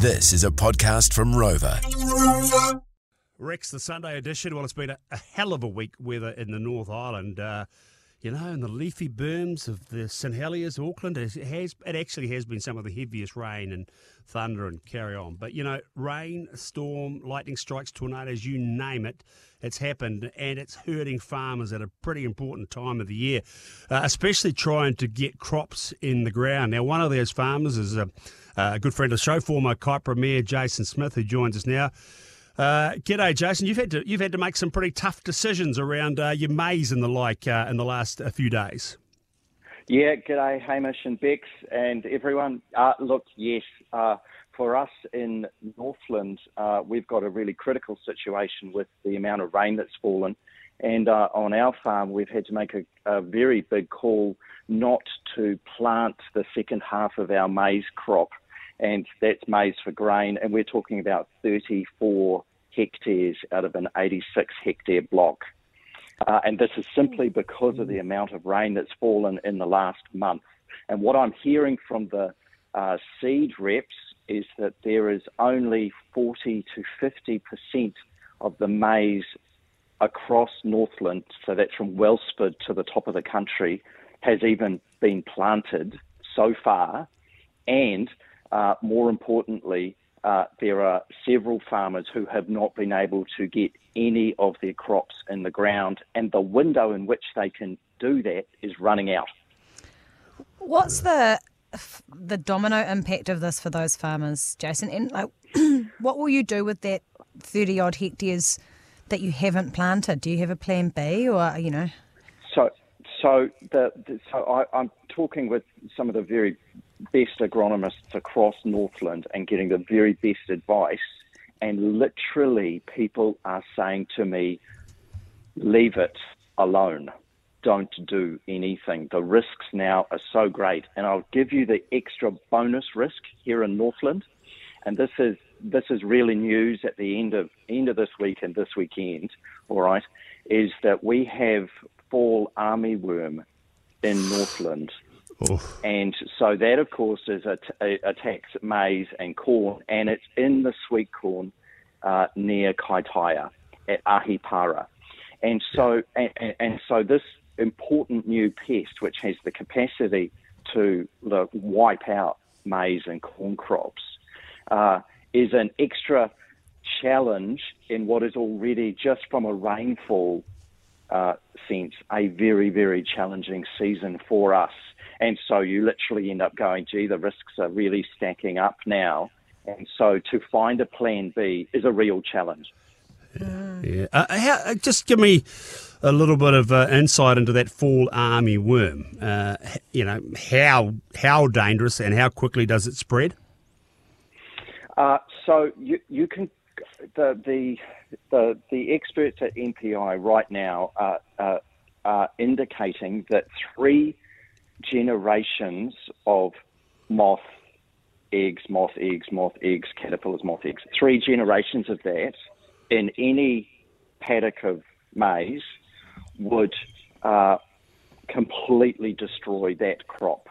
This is a podcast from Rova. Rex, the Sunday edition. Well, it's been a, a hell of a week weather in the North Island. Uh, you know, in the leafy berms of the St Heliers, Auckland, it has it actually has been some of the heaviest rain and thunder and carry on. But you know, rain, storm, lightning strikes, tornadoes, you name it, it's happened, and it's hurting farmers at a pretty important time of the year, uh, especially trying to get crops in the ground. Now, one of those farmers is a, a good friend of the show, former Kaipara Mayor Jason Smith, who joins us now. Uh, g'day, Jason. You've had to you've had to make some pretty tough decisions around uh, your maize and the like uh, in the last uh, few days. Yeah, g'day, Hamish and Bex and everyone. Uh, look, yes, uh, for us in Northland, we've got a really critical situation with the amount of rain that's fallen. And uh, on our farm, we've had to make a, a very big call not to plant the second half of our maize crop and that's maize for grain, and we're talking about 34 hectares out of an 86 hectare block. Uh, and this is simply because of the amount of rain that's fallen in the last month. And what I'm hearing from the uh, seed reps is that there is only 40 to 50 percent of the maize across Northland, so that's from Wellsford to the top of the country, has even been planted so far. And uh, more importantly, uh, there are several farmers who have not been able to get any of their crops in the ground, and the window in which they can do that is running out. What's the the domino impact of this for those farmers, Jason? And like, what will you do with that thirty odd hectares that you haven't planted? Do you have a plan B, or you know? So, so the, the so I, I'm talking with some of the very best agronomists across Northland and getting the very best advice. And literally, people are saying to me, leave it alone. Don't do anything. The risks now are so great. And I'll give you the extra bonus risk here in Northland. And this is this is really news at the end of end of this week and this weekend, all right, is that we have fall armyworm in Northland Oof. And so that, of course, is a, a, attacks maize and corn, and it's in the sweet corn uh, near Kaitaia at Ahipara. And so, and, and, so this important new pest, which has the capacity to wipe out maize and corn crops, uh, is an extra challenge in what is already just from a rainfall uh, sense a very, very challenging season for us. And so you literally end up going, gee, the risks are really stacking up now. And so to find a plan B is a real challenge. Yeah. Uh, how, uh, just give me a little bit of uh, insight into that fall army worm. Uh, you know, how how dangerous and how quickly does it spread? Uh, so you you can the the the, the experts at MPI right now are, are, are indicating that three generations of moth eggs, moth eggs, moth eggs, caterpillars, moth eggs, three generations of that in any paddock of maize would uh, completely destroy that crop.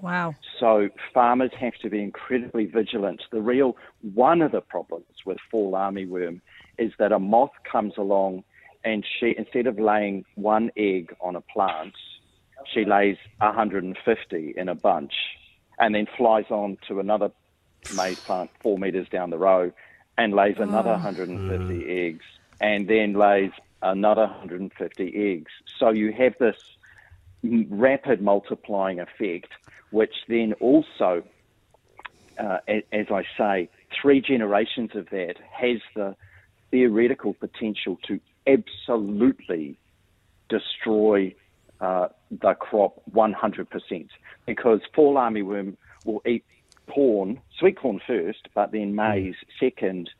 Wow. So farmers have to be incredibly vigilant. The real one of the problems with fall armyworm is that a moth comes along and she instead of laying one egg on a plant, she lays 150 in a bunch and then flies on to another maize plant four meters down the row and lays another 150 mm. eggs and then lays another 150 eggs. So you have this rapid multiplying effect, which then also, uh, as I say, three generations of that has the theoretical potential to absolutely destroy uh, the crop 100% because fall armyworm will eat corn, sweet corn first, but then maize second.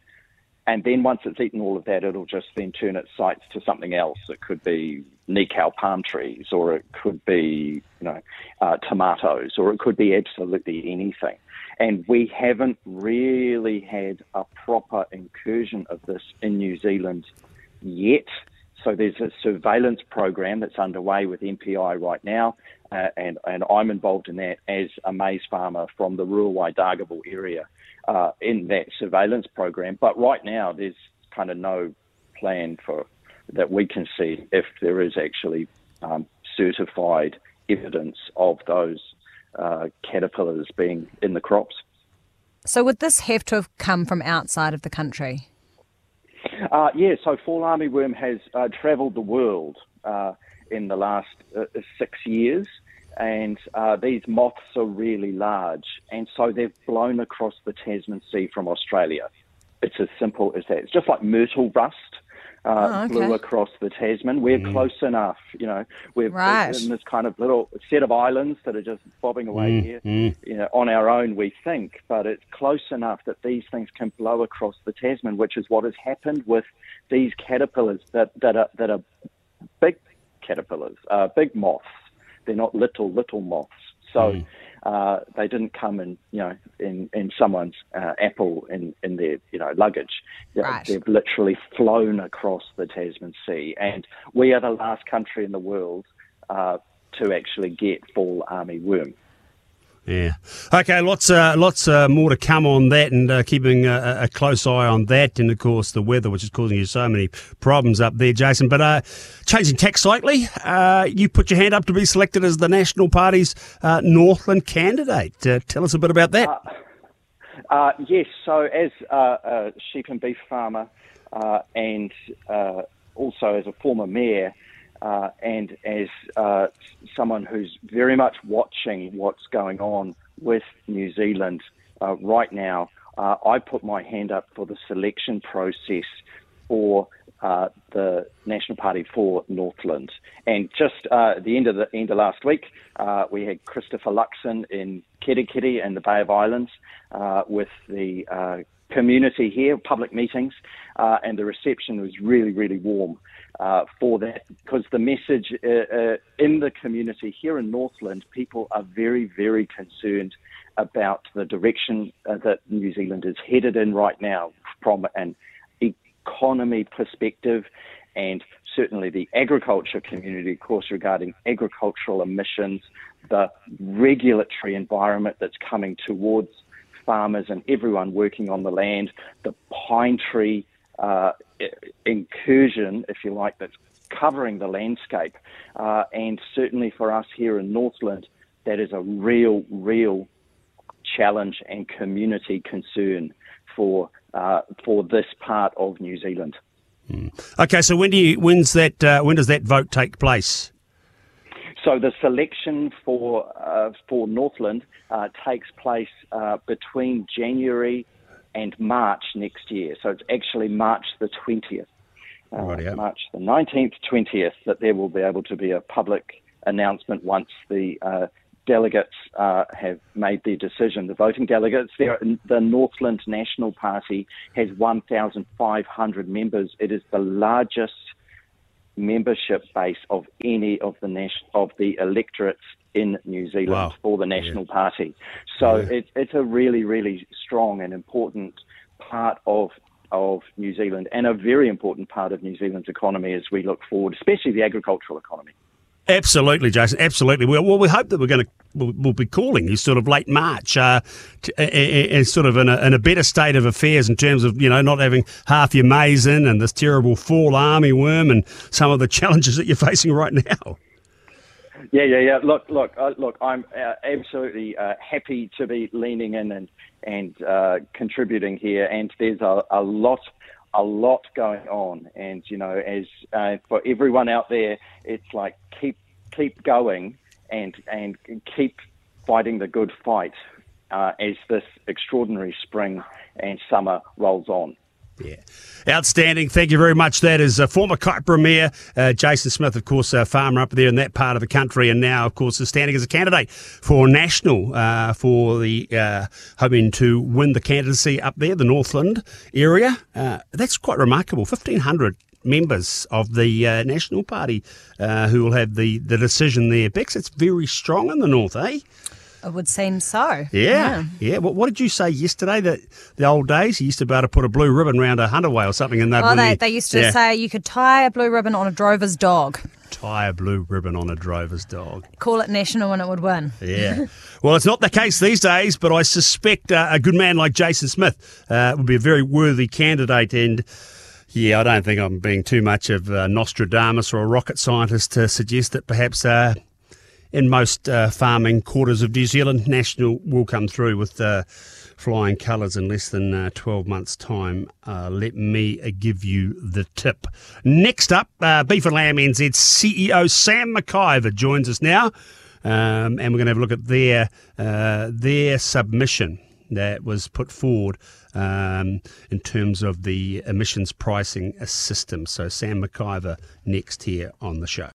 And then once it's eaten all of that, it'll just then turn its sights to something else. It could be nikau palm trees, or it could be, you know, uh, tomatoes, or it could be absolutely anything. And we haven't really had a proper incursion of this in New Zealand yet. So there's a surveillance program that's underway with MPI right now, uh, and, and I'm involved in that as a maize farmer from the rural Waidargable area. uh, in that surveillance program. But right now, there's kind of no plan for that we can see if there is actually um, certified evidence of those uh, caterpillars being in the crops. So, would this have to have come from outside of the country? Uh, yeah, so fall armyworm has uh, travelled the world uh, in the last uh, six years, and uh, these moths are really large, and so they've blown across the Tasman Sea from Australia. It's as simple as that. It's just like myrtle rust. Uh, Oh, okay. blew across the Tasman. We're close enough, you know. We're Right. in this kind of little set of islands that are just bobbing away here, you know, on our own. We think, but it's close enough that these things can blow across the Tasman, which is what has happened with these caterpillars that that are that are big caterpillars, uh, big moths. They're not little little moths. So uh, they didn't come in, you know, in in someone's uh, apple in in their you know luggage. Right. They've literally flown across the Tasman Sea, and we are the last country in the world uh, to actually get fall army worm. Yeah. Okay. Lots, uh, lots uh, more to come on that, and uh, keeping a, a close eye on that, and of course the weather, which is causing you so many problems up there, Jason. But uh, changing tack slightly, uh, you put your hand up to be selected as the National Party's uh, Northland candidate. Tell us a bit about that. Yes, so as a sheep and beef farmer and also as a former mayor and as someone who's very much watching what's going on with New Zealand uh, right now, uh, I put my hand up for the selection process for uh, the National Party for Northland. And just uh, at the end of the end of last week, uh, we had Christopher Luxon in Kerikeri and the Bay of Islands uh, with the community here, public meetings, uh, and the reception was really, really warm uh, for that because the message uh, uh, in the community here in Northland, people are very, very concerned about the direction uh, that New Zealand is headed in right now from an economy perspective and certainly the agriculture community, of course, regarding agricultural emissions, the regulatory environment that's coming towards farmers and everyone working on the land, the pine tree uh, incursion, if you like, that's covering the landscape. Uh, and certainly for us here in Northland, that is a real, real challenge and community concern for uh, for this part of New Zealand. Okay. So when do you? When's that? Uh, when does that vote take place? So the selection for uh, for Northland uh, takes place uh, between January and March next year. So it's actually March the twentieth, uh, March the nineteenth, twentieth, that there will be able to be a public announcement once the uh, delegates uh, have made their decision. The voting delegates, there, the Northland National Party has one thousand five hundred members. It is the largest membership base of any of the nation, of the electorates in New Zealand Wow. for the National Party. So Yeah. it, it's a really, really strong and important part of of New Zealand and a very important part of New Zealand's economy as we look forward, especially the agricultural economy. Absolutely, Jason. Absolutely. Well we hope that we're going to we'll, we'll be calling you sort of late March, uh, t- a- a- a- sort of in a, in a better state of affairs in terms of you know not having half your maize in and this terrible fall army worm and some of the challenges that you're facing right now. Yeah, yeah, yeah. Look, look, uh, look. I'm uh, absolutely uh, happy to be leaning in and and uh, contributing here. And there's a, a lot, a lot going on. And you know, as uh, for everyone out there, it's like keep keep going and and keep fighting the good fight uh, as this extraordinary spring and summer rolls on. Yeah. Outstanding. Thank you very much. That is uh, former Kaipara Mayor uh, Jason Smith, of course, a farmer up there in that part of the country, and now, of course, is standing as a candidate for national uh, for the uh, hoping to win the candidacy up there, the Northland area. Uh, that's quite remarkable. 1,500 members of the uh, National Party uh, who will have the, the decision there. Bex, it's very strong in the north, eh? It would seem so. Yeah, yeah. What, what did you say yesterday? That the old days, you used to be able to put a blue ribbon around a Huntaway or something, and they'd Oh, they, the- they used to yeah. say you could tie a blue ribbon on a drover's dog. Tie a blue ribbon on a drover's dog. Call it national and it would win. Yeah. well, it's not the case these days, but I suspect uh, a good man like Jason Smith uh, would be a very worthy candidate. And yeah, I don't think I'm being too much of uh, Nostradamus or a rocket scientist to suggest that perhaps uh, in most uh, farming quarters of New Zealand, National will come through with uh, flying colours in less than uh, 12 months' time. Uh, let me uh, give you the tip. Next up, Beef and Lamb NZ CEO Sam McIvor joins us now, um, and we're going to have a look at their their submission that was put forward um, in terms of the emissions pricing system. So Sam McIvor next here on the show.